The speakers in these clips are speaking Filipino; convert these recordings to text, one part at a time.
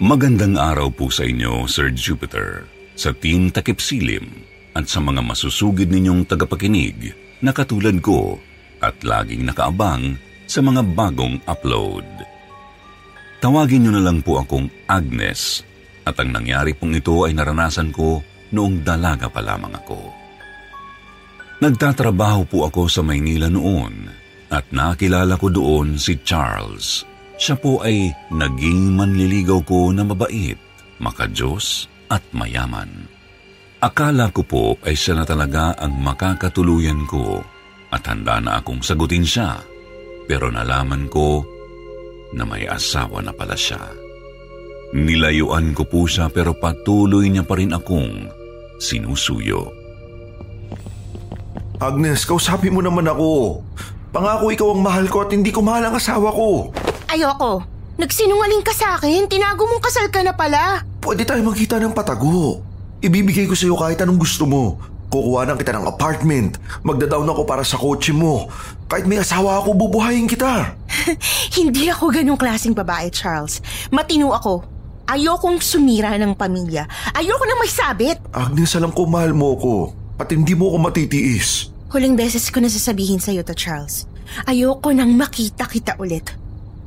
Magandang araw po sa inyo, Sir Jupiter, sa Team Takip Silim at sa mga masusugid ninyong tagapakinig na katulad ko at laging nakaabang sa mga bagong upload. Tawagin niyo na lang po akong Agnes at ang nangyari pong ito ay naranasan ko noong dalaga pa lamang ako. Nagtatrabaho po ako sa Maynila noon at nakilala ko doon si Charles. Siya po ay naging manliligaw ko na mabait, makajos at mayaman. Akala ko po ay siya na talaga ang makakatuluyan ko at handa na akong sagutin siya. Pero nalaman ko na may asawa na pala siya. Nilayuan ko po siya pero patuloy niya pa rin akong sinusuyo. Agnes, kausapin mo naman ako. Pangako ikaw ang mahal ko at hindi ko mahal ang asawa ko. Ayoko. Nagsinungaling ka sa akin. Tinago mong kasal ka na pala. Pwede tayo magkita ng patago. Ibibigay ko sa iyo kahit anong gusto mo. Kukuha na kita ng apartment. Magda-down ako para sa kotse mo. Kahit may asawa ako, bubuhayin kita. Hindi ako ganong klaseng babae, Charles. Matino ako. Ayokong sumira ng pamilya. Ayoko na may sabit. Agnes, alam ko mahal mo ko. At hindi mo ako matitiis. Huling beses ko na sasabihin sa'yo to, Charles. Ayoko nang makita kita ulit.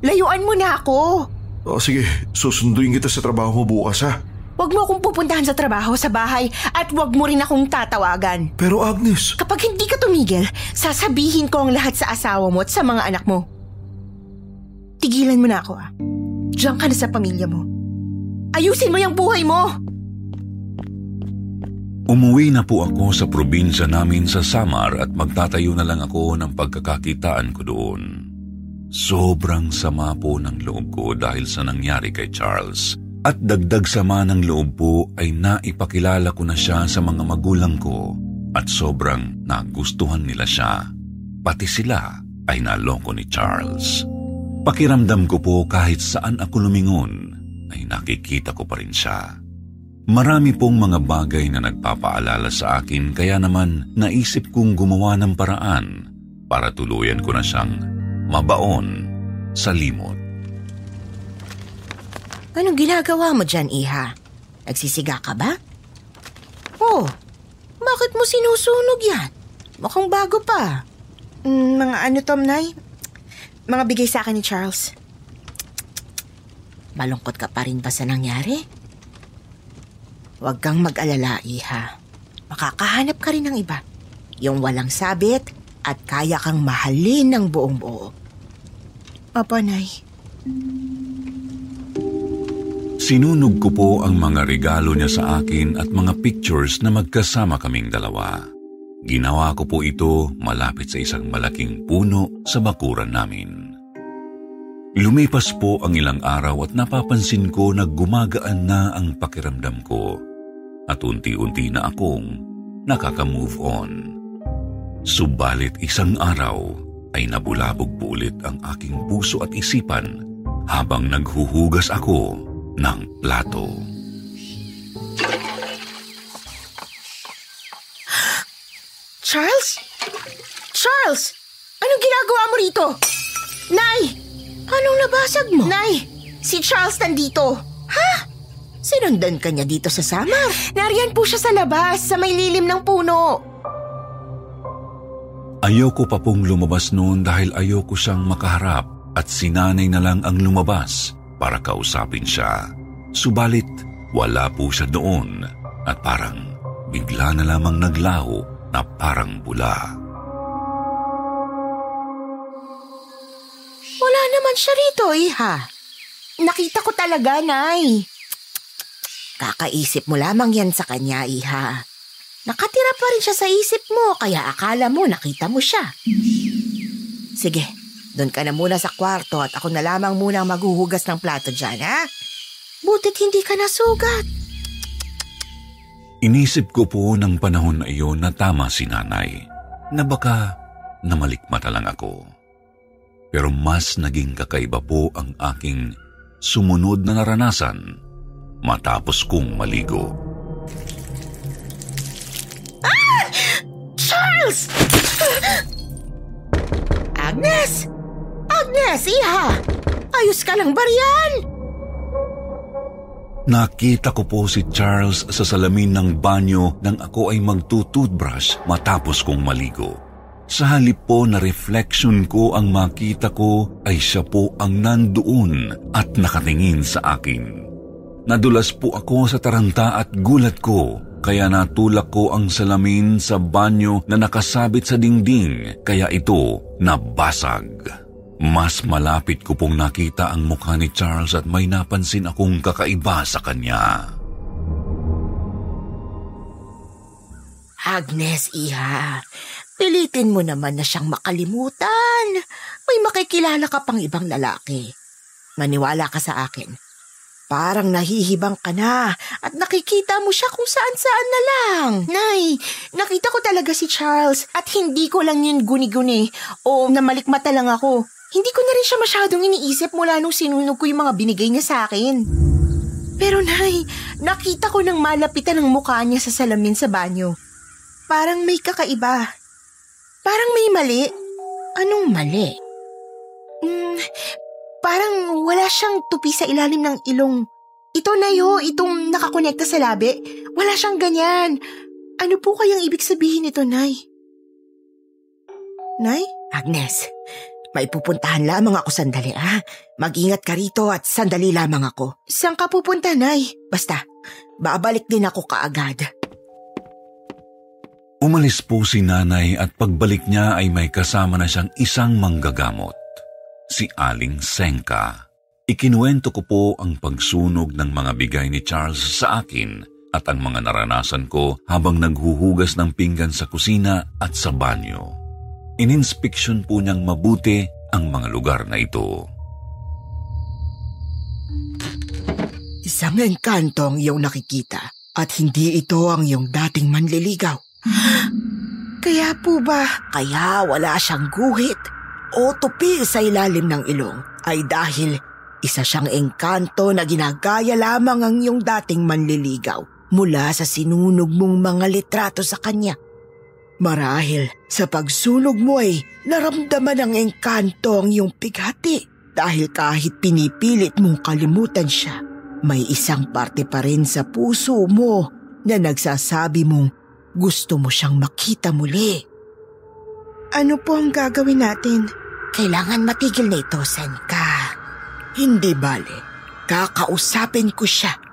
Layuan mo na ako. O sige, susunduin kita sa trabaho mo bukas ha. Huwag mo akong pupuntahan sa trabaho sa bahay at huwag mo rin akong tatawagan. Pero Agnes, Kapag hindi ka tumigil, sasabihin ko ang lahat sa asawa mo at sa mga anak mo. Tigilan mo na ako ah. Diyan ka na sa pamilya mo. Ayusin mo yung buhay mo! Umuwi na po ako sa probinsya namin sa Samar at magtatayo na lang ako ng pagkakakitaan ko doon. Sobrang sama po ng loob ko dahil sa nangyari kay Charles. At dagdag sama ng loob po ay naipakilala ko na siya sa mga magulang ko at sobrang nagustuhan nila siya. Pati sila ay naloko ni Charles. Pakiramdam ko po kahit saan ako lumingon ay nakikita ko pa rin siya. Marami pong mga bagay na nagpapaalala sa akin kaya naman naisip kong gumawa ng paraan para tuluyan ko na siyang mabaon sa limot. Anong ginagawa mo dyan, Iha? Nagsisiga ka ba? Oh, bakit mo sinusunog yan? Mukhang bago pa. Mm, mga ano, Tom, Nay? Mga bigay sa akin ni Charles. Malungkot ka pa rin ba sa nangyari? Huwag kang mag-alala, Iha. Makakahanap ka rin ng iba. Yung walang sabit at kaya kang mahalin ng buong buo. Opo. Sinunog ko po ang mga regalo niya sa akin at mga pictures na magkasama kaming dalawa. Ginawa ko po ito malapit sa isang malaking puno sa bakuran namin. Lumipas po ang ilang araw at napapansin ko na gumagaan na ang pakiramdam ko at unti-unti na akong nakaka-move on. Subalit isang araw ay nabulabog po ulit ang aking puso at isipan habang naghuhugas ako ng plato. Charles? Charles! Anong ginagawa mo rito? Nay! Anong nabasag mo? Nay! Si Charles nandito. Ha? Sinundan ka niya dito sa Samar? Nariyan po siya sa labas, sa may lilim ng puno. Ayoko pa pong lumabas noon dahil ayoko siyang makaharap at sinanay na lang ang lumabas para kausapin siya. Subalit, wala po siya doon at parang bigla na lamang naglaho na parang bula. Wala naman siya rito, iha. Nakita ko talaga, Nay. Kakaisip mo lamang yan sa kanya, iha. Nakatira pa rin siya sa isip mo, kaya akala mo nakita mo siya. Sige, Doon ka na muna sa kwarto at ako na lamang muna ang maghuhugas ng plato dyan, ha? Butit hindi ka nasugat. Inisip ko po ng panahon na iyon na tama si nanay, na baka namalikmata lang ako. Pero mas naging kakaiba po ang aking sumunod na naranasan matapos kong maligo. Charles! Agnes! Agnes, iha! Ayos ka lang ba riyan? Nakita ko po si Charles sa salamin ng banyo nang ako ay magtutoothbrush matapos kong maligo. Sa halip po na reflection ko ang makita ko ay siya po ang nandoon at nakatingin sa akin. Nadulas po ako sa taranta at gulat ko kaya natulak ko ang salamin sa banyo na nakasabit sa dingding kaya ito nabasag. Mas malapit ko pong nakita ang mukha ni Charles at may napansin akong kakaiba sa kanya. Agnes, iha. Pilitin mo naman na siyang makalimutan. May makikilala ka pang ibang lalaki. Maniwala ka sa akin. Parang nahihibang ka na at nakikita mo siya kung saan-saan na lang. Nay, nakita ko talaga si Charles at hindi ko lang yun guni-guni o namalikmata lang ako. Hindi ko na rin siya masyadong iniisip mula nung sinunog ko yung mga binigay niya sa akin. Pero nay, nakita ko nang malapitan ang mukha niya sa salamin sa banyo. Parang may kakaiba. Parang may mali. Anong mali? Hmm, parang wala siyang tupi sa ilalim ng ilong. Ito na yo, itong nakakonekta sa labi. Wala siyang ganyan. Ano po kayang ibig sabihin nito, Nay? Nay? Agnes, may pupuntahan lamang ako sandali, ha? Mag-ingat ka rito at sandali lamang ako. Saan ka pupunta, Nay? Basta, babalik din ako kaagad. Umalis po si nanay at pagbalik niya ay may kasama na siyang isang manggagamot, si Aling Senka. Ikinuwento ko po ang pagsunog ng mga bigay ni Charles sa akin at ang mga naranasan ko habang naghuhugas ng pinggan sa kusina at sa banyo ininspeksyon po niyang mabuti ang mga lugar na ito. Isang engkanto ang iyong nakikita at hindi ito ang iyong dating manliligaw. Kaya po ba, kaya wala siyang guhit o tupi sa ilalim ng ilong ay dahil isa siyang engkanto na ginagaya lamang ang iyong dating manliligaw mula sa sinunog mong mga litrato sa kanya. Marahil sa pagsunog mo ay naramdaman ng engkanto ang iyong pighati dahil kahit pinipilit mong kalimutan siya, may isang parte pa rin sa puso mo na nagsasabi mong gusto mo siyang makita muli. Ano po ang gagawin natin? Kailangan matigil na ito, Senka. Hindi bale. Kakausapin ko siya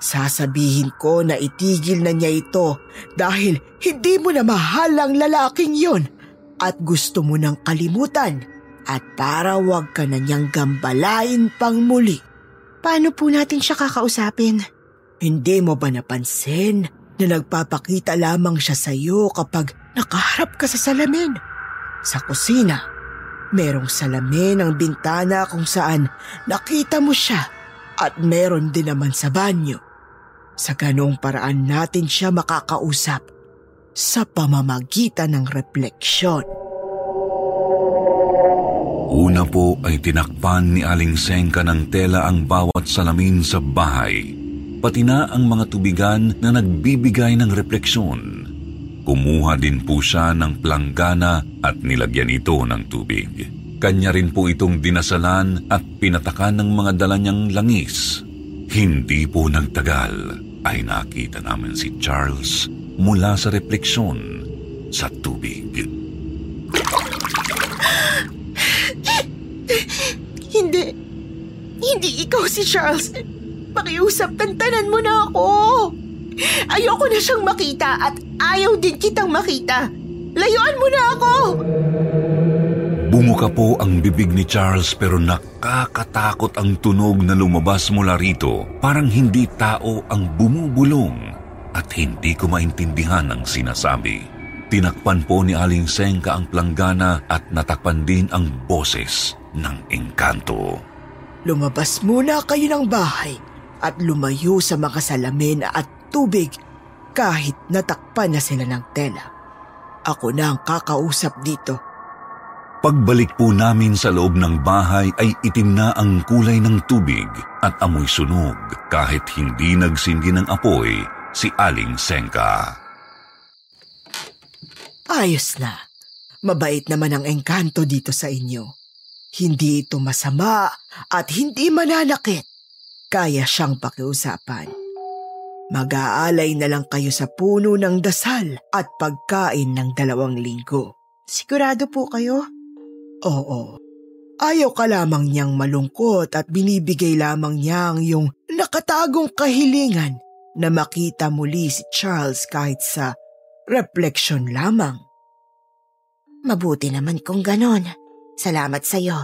Sasabihin ko na itigil na niya ito dahil hindi mo na mahal ang lalaking yon at gusto mo nang kalimutan at para wag ka na niyang gambalain pang muli. Paano po natin siya kakausapin? Hindi mo ba napansin na nagpapakita lamang siya sa iyo kapag nakaharap ka sa salamin? Sa kusina, merong salamin ang bintana kung saan nakita mo siya at meron din naman sa banyo. Sa ganong paraan natin siya makakausap sa pamamagitan ng refleksyon. Una po ay tinakpan ni Aling Sengka ng tela ang bawat salamin sa bahay, pati na ang mga tubigan na nagbibigay ng refleksyon. Kumuha din po siya ng planggana at nilagyan ito ng tubig. Kanya rin po itong dinasalan at pinatakan ng mga dala niyang langis. Hindi po nagtagal ay nakita namin si Charles mula sa refleksyon sa tubig. Hindi. Hindi ikaw si Charles. Pakiusap, tantanan mo na ako. Ayoko na siyang makita at ayaw din kitang makita. Layuan mo na ako! Bumuka po ang bibig ni Charles pero nakakatakot ang tunog na lumabas mula rito. Parang hindi tao ang bumubulong at hindi ko maintindihan ang sinasabi. Tinakpan po ni Aling Senka ang planggana at natakpan din ang boses ng engkanto. Lumabas muna kayo ng bahay at lumayo sa mga salamin at tubig kahit natakpan na sila ng tela. Ako na ang kakausap dito. Pagbalik po namin sa loob ng bahay ay itim na ang kulay ng tubig at amoy sunog kahit hindi nagsindi ng apoy si Aling Senka. Ayos na. Mabait naman ang engkanto dito sa inyo. Hindi ito masama at hindi mananakit. Kaya siyang pakiusapan. Mag-aalay na lang kayo sa puno ng dasal at pagkain ng dalawang linggo. Sigurado po kayo? Oo. Ayaw ka lamang niyang malungkot at binibigay lamang niyang yung nakatagong kahilingan na makita muli si Charles kahit sa reflection lamang. Mabuti naman kung ganon. Salamat sa'yo.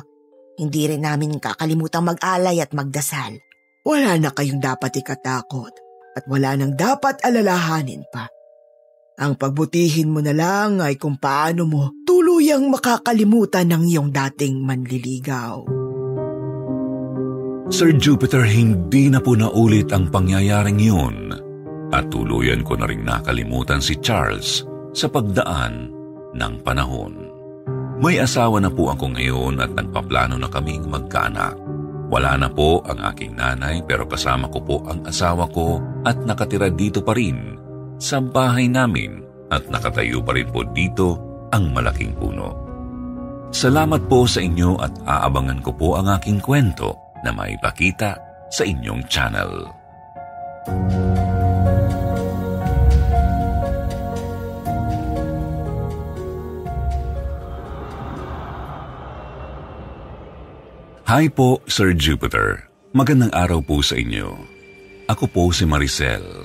Hindi rin namin kakalimutang mag-alay at magdasal. Wala na kayong dapat ikatakot at wala nang dapat alalahanin pa. Ang pagbutihin mo na lang ay kung paano mo tuluyang makakalimutan ng iyong dating manliligaw. Sir Jupiter, hindi na po naulit ang pangyayaring yun at tuluyan ko na rin nakalimutan si Charles sa pagdaan ng panahon. May asawa na po ako ngayon at nagpaplano na kaming magkaanak. Wala na po ang aking nanay pero kasama ko po ang asawa ko at nakatira dito pa rin sa bahay namin at nakatayo pa rin po dito ang malaking puno. Salamat po sa inyo at aabangan ko po ang aking kwento na maipakita sa inyong channel. Hi po, Sir Jupiter. Magandang araw po sa inyo. Ako po si Maricel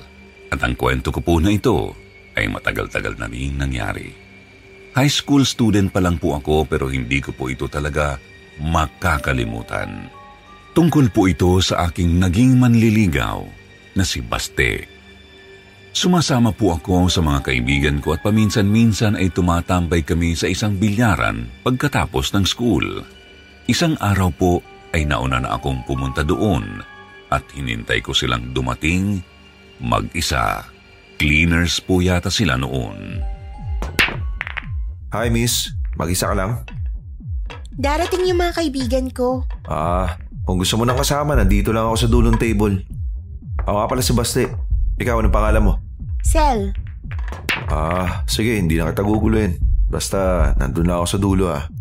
at ang kwento ko po na ito ay matagal-tagal na rin nangyari. High school student pa lang po ako pero hindi ko po ito talaga makakalimutan. Tungkol po ito sa aking naging manliligaw na si Baste. Sumasama po ako sa mga kaibigan ko at paminsan-minsan ay tumatambay kami sa isang bilyaran pagkatapos ng school. Isang araw po ay nauna na akong pumunta doon at hinintay ko silang dumating mag-isa. Cleaners po yata sila noon. Hi miss, mag-isa ka lang? Darating yung mga kaibigan ko. Ah, kung gusto mo nang kasama, nandito lang ako sa dulong table. Ako nga pala si Baste. Ikaw, anong pangalan mo? Sel, Ah, sige, hindi na kita guguluhin. Basta, nandun na ako sa dulo ah.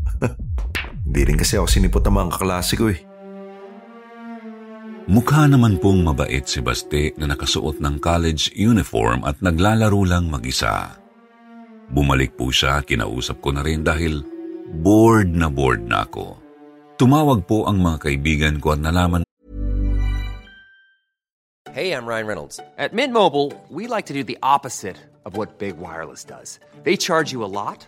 Hindi rin kasi ako sinipot ng mga kaklase ko eh. Mukha naman pong mabait si Baste na nakasuot ng college uniform at naglalaro lang mag-isa. Bumalik po siya, kinausap ko na rin dahil bored na bored na ako. Tumawag po ang mga kaibigan ko at nalaman Hey, I'm Ryan Reynolds. At Mint Mobile, we like to do the opposite of what Big Wireless does. They charge you a lot,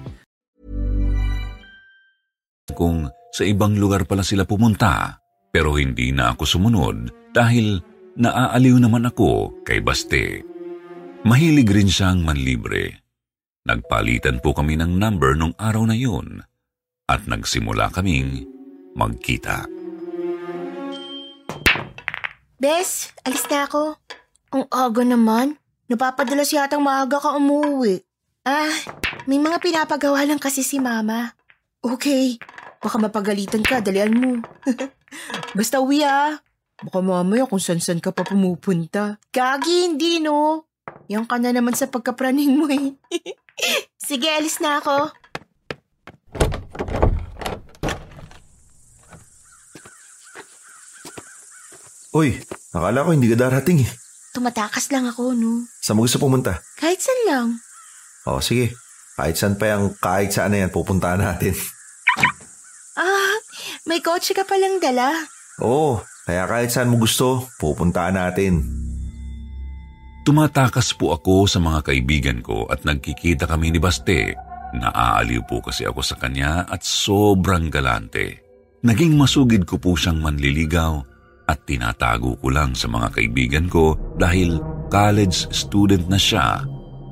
kung sa ibang lugar pala sila pumunta pero hindi na ako sumunod dahil naaaliw naman ako kay Baste. Mahilig rin siyang manlibre. Nagpalitan po kami ng number nung araw na yun at nagsimula kaming magkita. Bes, alis na ako. Ang aga naman. Napapadala siya yatang maaga ka umuwi. Ah, may mga pinapagawa lang kasi si Mama. Okay, baka mapagalitan ka, dalian mo. Basta uwi ah. Baka mamaya kung san-san ka pa pumupunta. Gagi, hindi no. Yan ka na naman sa pagkapraning mo eh. Sige, alis na ako. Uy, akala ko hindi ka darating eh. Tumatakas lang ako, no? Saan mo gusto pumunta? Kahit saan lang. Oo, sige. Kahit saan pa yung kahit saan na yan, pupuntahan natin. May kotse ka palang dala. Oo, kaya kahit saan mo gusto, pupuntahan natin. Tumatakas po ako sa mga kaibigan ko at nagkikita kami ni Baste. Naaaliw po kasi ako sa kanya at sobrang galante. Naging masugid ko po siyang manliligaw at tinatago ko lang sa mga kaibigan ko dahil college student na siya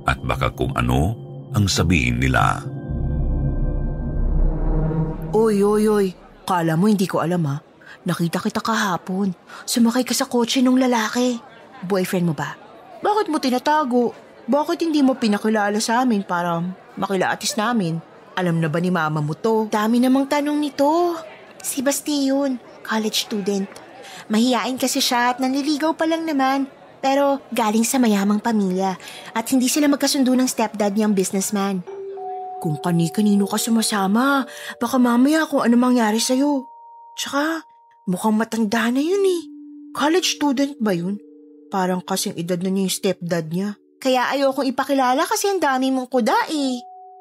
at baka kung ano ang sabihin nila. Oy, oy, oy. Kala mo hindi ko alam ha. Nakita kita kahapon. Sumakay ka sa kotse ng lalaki. Boyfriend mo ba? Bakit mo tinatago? Bakit hindi mo pinakilala sa amin para makilaatis namin? Alam na ba ni mama mo to? Dami namang tanong nito. Si Basti yun, college student. Mahiyain kasi siya at nanliligaw pa lang naman. Pero galing sa mayamang pamilya at hindi sila magkasundo ng stepdad niyang businessman. Kung kani-kanino ka sumasama, baka mamaya kung ano mangyari sa'yo. Tsaka, mukhang matanda na yun eh. College student ba yun? Parang kasing edad na niya yung stepdad niya. Kaya ayokong ipakilala kasi ang dami mong kuda eh.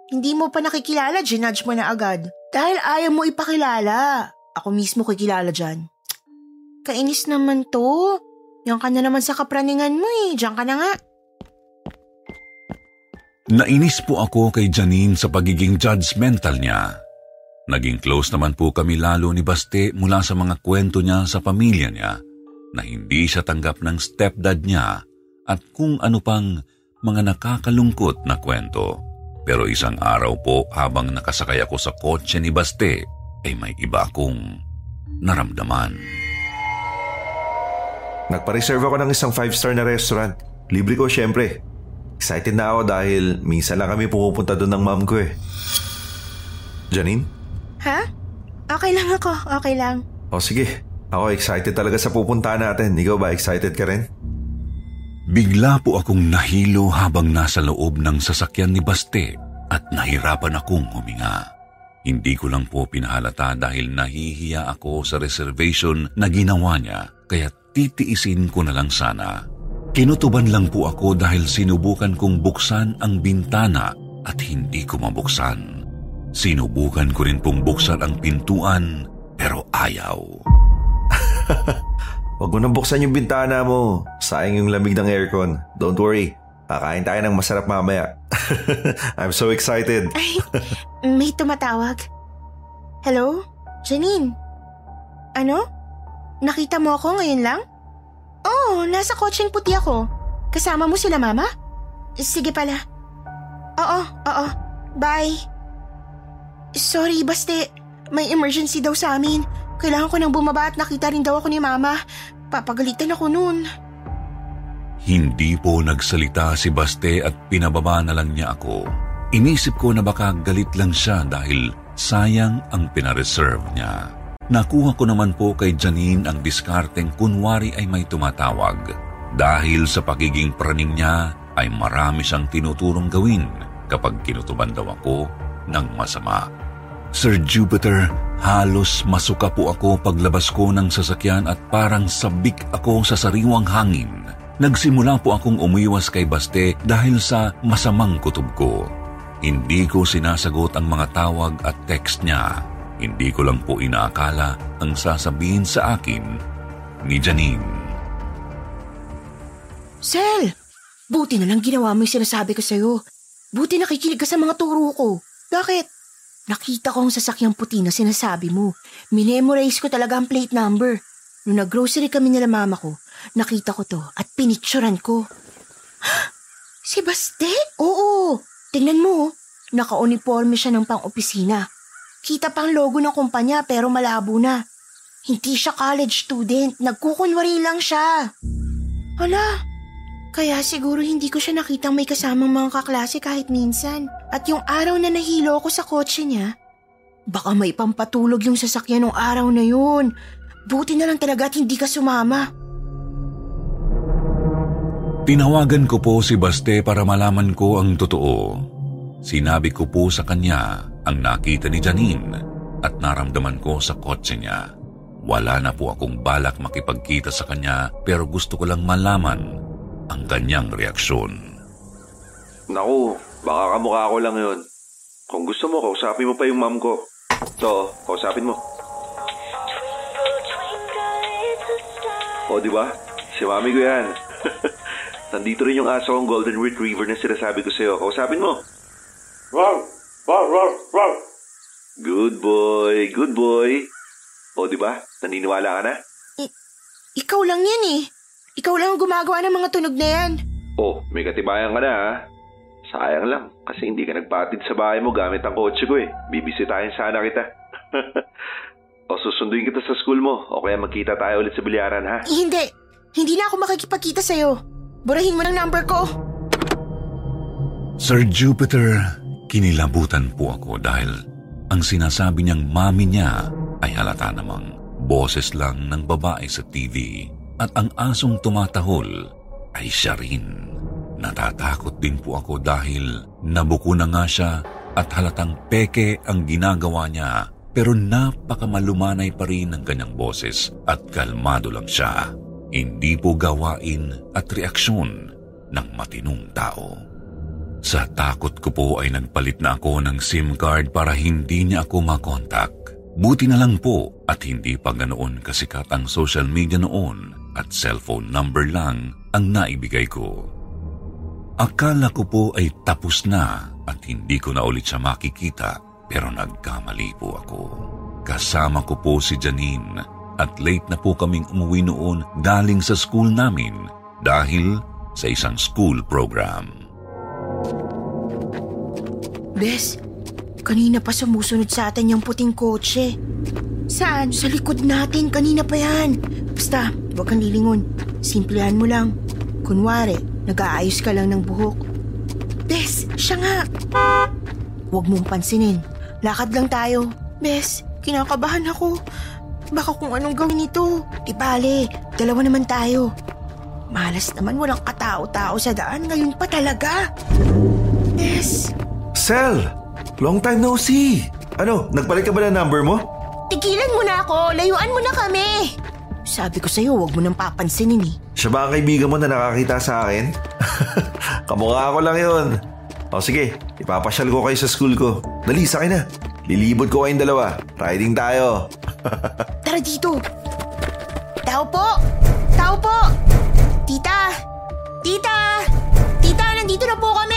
Hindi mo pa nakikilala, ginudge mo na agad. Dahil ayaw mo ipakilala. Ako mismo kikilala dyan. Kainis naman to. Yan ka na naman sa kapraningan mo eh. Diyan ka na nga. Nainis po ako kay Janine sa pagiging judgmental niya. Naging close naman po kami lalo ni Baste mula sa mga kwento niya sa pamilya niya na hindi siya tanggap ng stepdad niya at kung ano pang mga nakakalungkot na kwento. Pero isang araw po habang nakasakay ako sa kotse ni Baste ay may iba akong naramdaman. Nagpa-reserve ako ng isang five-star na restaurant. Libre ko syempre. Excited na ako dahil minsan lang kami pumupunta doon ng mom ko eh. Janine? Ha? Okay lang ako, okay lang. O sige, ako excited talaga sa pupuntahan natin. Ikaw ba excited ka rin? Bigla po akong nahilo habang nasa loob ng sasakyan ni Baste at nahirapan akong huminga. Hindi ko lang po pinahalata dahil nahihiya ako sa reservation na ginawa niya kaya titiisin ko na lang sana. Kinutuban lang po ako dahil sinubukan kong buksan ang bintana at hindi ko mabuksan. Sinubukan ko rin pong buksan ang pintuan pero ayaw. Huwag mo nang buksan yung bintana mo. Sayang yung lamig ng aircon. Don't worry. Kakain tayo ng masarap mamaya. I'm so excited. Ay, may tumatawag. Hello? Janine? Ano? Nakita mo ako ngayon lang? Oo, nasa kotseng puti ako. Kasama mo sila mama? Sige pala. Oo, oo. Bye. Sorry, baste. May emergency daw sa amin. Kailangan ko nang bumaba at nakita rin daw ako ni mama. Papagalitan ako noon. Hindi po nagsalita si Baste at pinababa na lang niya ako. Inisip ko na baka galit lang siya dahil sayang ang pinareserve niya. Nakuha ko naman po kay Janine ang diskarteng kunwari ay may tumatawag. Dahil sa pagiging praning niya ay marami siyang tinuturong gawin kapag kinutuban daw ako ng masama. Sir Jupiter, halos masuka po ako paglabas ko ng sasakyan at parang sabik ako sa sariwang hangin. Nagsimula po akong umiwas kay Baste dahil sa masamang kutob ko. Hindi ko sinasagot ang mga tawag at text niya. Hindi ko lang po inaakala ang sasabihin sa akin ni Janine. Sel! Buti na lang ginawa mo yung sinasabi ko sa'yo. Buti nakikinig ka sa mga turo ko. Bakit? Nakita ko ang sasakyang puti na sinasabi mo. Minemorize ko talaga ang plate number. Nung nag-grocery kami nila mama ko, nakita ko to at pinicturan ko. Si Baste? Oo. Tingnan mo, naka-uniforme siya ng pang-opisina. Kita pang logo ng kumpanya pero malabo na. Hindi siya college student, nagkukunwari lang siya. Hala, kaya siguro hindi ko siya nakitang may kasamang mga kaklase kahit minsan. At yung araw na nahilo ko sa kotse niya, baka may pampatulog yung sasakyan ng araw na yun. Buti na lang talaga at hindi ka sumama. Tinawagan ko po si Baste para malaman ko ang totoo. Sinabi ko po sa kanya ang nakita ni Janine at naramdaman ko sa kotse niya. Wala na po akong balak makipagkita sa kanya pero gusto ko lang malaman ang kanyang reaksyon. Naku, baka kamukha ko lang yun. Kung gusto mo, kausapin mo pa yung mom ko. To, kausapin mo. O, di ba? Si mami ko yan. Nandito rin yung aso kong golden retriever na sinasabi ko sa'yo. Kausapin mo. Wow! Wow! Wow! Wow! Good boy, good boy. O, di ba? Naniniwala ka na? I- ikaw lang yan eh. Ikaw lang ang gumagawa ng mga tunog na yan. Oh, may katibayan ka na ha. Sayang lang, kasi hindi ka nagpatid sa bahay mo gamit ang kotse ko eh. Bibisitahin sana kita. o susunduin kita sa school mo, o kaya magkita tayo ulit sa bilyaran ha. Eh, hindi. Hindi na ako makikipagkita sa'yo. Burahin mo ng number ko. Sir Jupiter, kinilabutan po ako dahil ang sinasabi niyang mami niya ay halata namang boses lang ng babae sa TV at ang asong tumatahol ay siya rin. Natatakot din po ako dahil nabuko na nga siya at halatang peke ang ginagawa niya pero napakamalumanay pa rin ang kanyang boses at kalmado lang siya. Hindi po gawain at reaksyon ng matinong tao. Sa takot ko po ay nagpalit na ako ng SIM card para hindi niya ako makontak. Buti na lang po at hindi pa ganoon kasikat ang social media noon at cellphone number lang ang naibigay ko. Akala ko po ay tapos na at hindi ko na ulit siya makikita pero nagkamali po ako. Kasama ko po si Janine at late na po kaming umuwi noon galing sa school namin dahil sa isang school program. Bes, kanina pa sumusunod sa atin yung puting kotse. Saan? Sa likod natin. Kanina pa yan. Basta, huwag kang lilingon. Simplehan mo lang. Kunwari, nag-aayos ka lang ng buhok. Bes, siya nga. Huwag mong pansinin. Lakad lang tayo. Bes, kinakabahan ako. Baka kung anong gawin nito. Di bale, dalawa naman tayo. Malas naman walang katao-tao sa daan. Ngayon pa talaga. Bes, Sel, long time no see. Ano, nagpalit ka ba ng number mo? Tigilan mo na ako! Layuan mo na kami! Sabi ko sa'yo, huwag mo nang papansinin eh. Siya ba ang kaibigan mo na nakakita sa akin? Kamukha ko lang yun. O sige, ipapasyal ko kayo sa school ko. Dali, sakay na. Lilibot ko kayong dalawa. Riding tayo. Tara dito! Tao po! Tao po! Tita! Tita! Tita, nandito na po kami!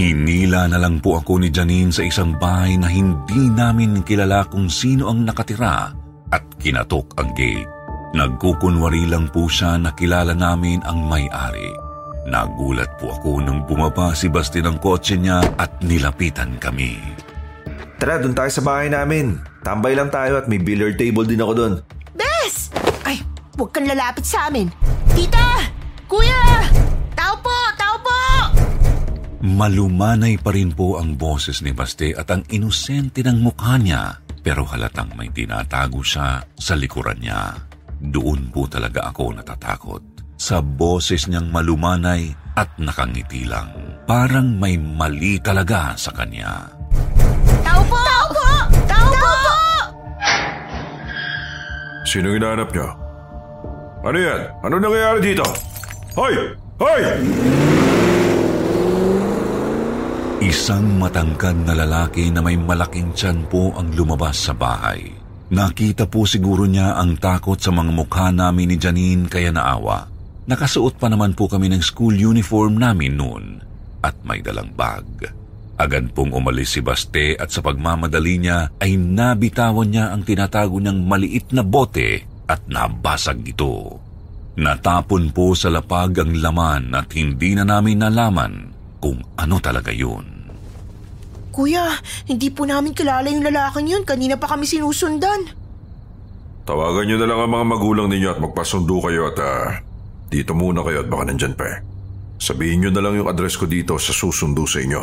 Hinila na lang po ako ni Janine sa isang bahay na hindi namin kilala kung sino ang nakatira at kinatok ang gate. Nagkukunwari lang po siya na kilala namin ang may-ari. Nagulat po ako nung bumaba si Basti ng kotse niya at nilapitan kami. Tara, doon tayo sa bahay namin. Tambay lang tayo at may billiard table din ako doon. Bes! Ay, huwag kang lalapit sa amin. Tita! Kuya! Malumanay pa rin po ang boses ni Baste at ang inosente ng mukha niya pero halatang may tinatago siya sa likuran niya. Doon po talaga ako natatakot. Sa boses niyang malumanay at nakangiti lang. Parang may mali talaga sa kanya. Tao po! Tao po! Tao, po! Sino hinahanap niyo? Ano yan? Ano nangyayari dito? Hoy! Hoy! Isang matangkad na lalaki na may malaking tiyan po ang lumabas sa bahay. Nakita po siguro niya ang takot sa mga mukha namin ni Janine kaya naawa. Nakasuot pa naman po kami ng school uniform namin noon at may dalang bag. Agad pong umalis si Baste at sa pagmamadali niya ay nabitawan niya ang tinatago niyang maliit na bote at nabasag ito. Natapon po sa lapag ang laman at hindi na namin nalaman kung ano talaga yun. Kuya, hindi po namin kilala yung lalaking yun. Kanina pa kami sinusundan. Tawagan niyo na lang ang mga magulang ninyo at magpasundo kayo at ah, dito muna kayo at baka nandyan pa eh. Sabihin niyo na lang yung address ko dito sa susundo sa inyo.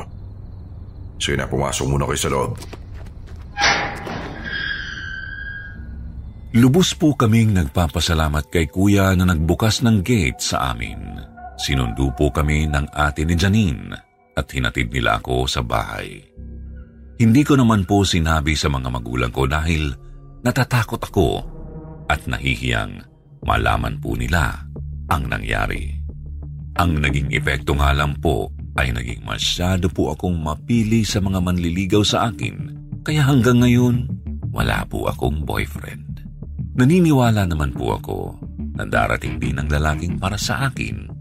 Sige na, pumasok muna kayo sa loob. Lubos po kaming nagpapasalamat kay kuya na nagbukas ng gate sa amin. Sinundo po kami ng ate ni Janine at hinatid nila ako sa bahay. Hindi ko naman po sinabi sa mga magulang ko dahil natatakot ako at nahihiyang malaman po nila ang nangyari. Ang naging epekto nga lang po ay naging masyado po akong mapili sa mga manliligaw sa akin kaya hanggang ngayon wala po akong boyfriend. Naniniwala naman po ako na darating din ang lalaking para sa akin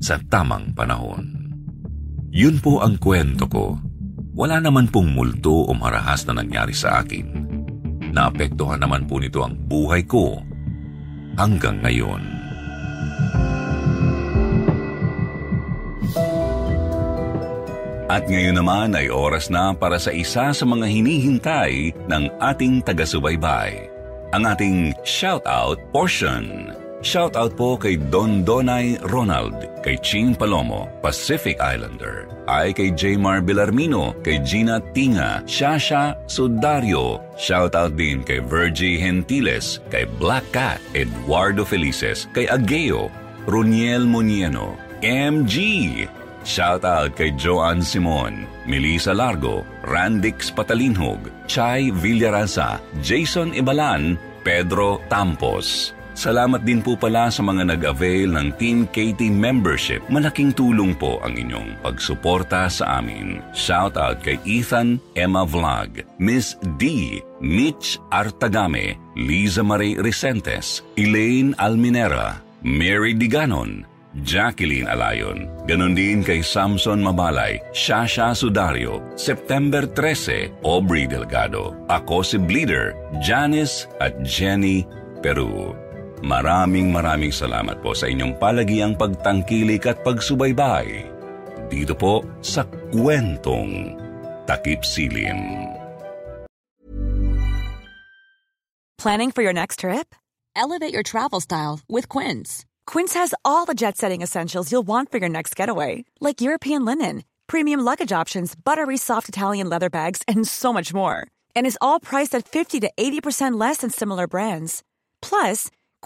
sa tamang panahon. Yun po ang kwento ko. Wala naman pong multo o marahas na nangyari sa akin. Naapektuhan naman po nito ang buhay ko hanggang ngayon. At ngayon naman ay oras na para sa isa sa mga hinihintay ng ating taga-subaybay. Ang ating shout-out portion. Shoutout po kay Don Donay Ronald, kay Ching Palomo, Pacific Islander, ay kay Jmar Belarmino, kay Gina Tinga, Shasha Sudario. Shoutout din kay Virgie Gentiles, kay Black Cat, Eduardo Felices, kay Ageo, Roniel Monieno, MG, Shoutout kay Joanne Simon, Melissa Largo, Randix Patalinhog, Chai Villarasa, Jason Ibalan, Pedro Tampos. Salamat din po pala sa mga nag-avail ng Team KT membership. Malaking tulong po ang inyong pagsuporta sa amin. Shoutout kay Ethan Emma Vlog, Miss D, Mitch Artagame, Liza Marie Resentes, Elaine Alminera, Mary Diganon, Jacqueline Alayon. Ganon din kay Samson Mabalay, Shasha Sudario, September 13, Aubrey Delgado, ako si Bleeder, Janice at Jenny Peru. Maraming maraming salamat po sa inyong palagiang pagtangkilik at pagsubaybay. Dito po sa kwentong Takip Silim. Planning for your next trip? Elevate your travel style with Quince. Quince has all the jet setting essentials you'll want for your next getaway, like European linen, premium luggage options, buttery soft Italian leather bags, and so much more. And is all priced at 50 to 80% less than similar brands. Plus,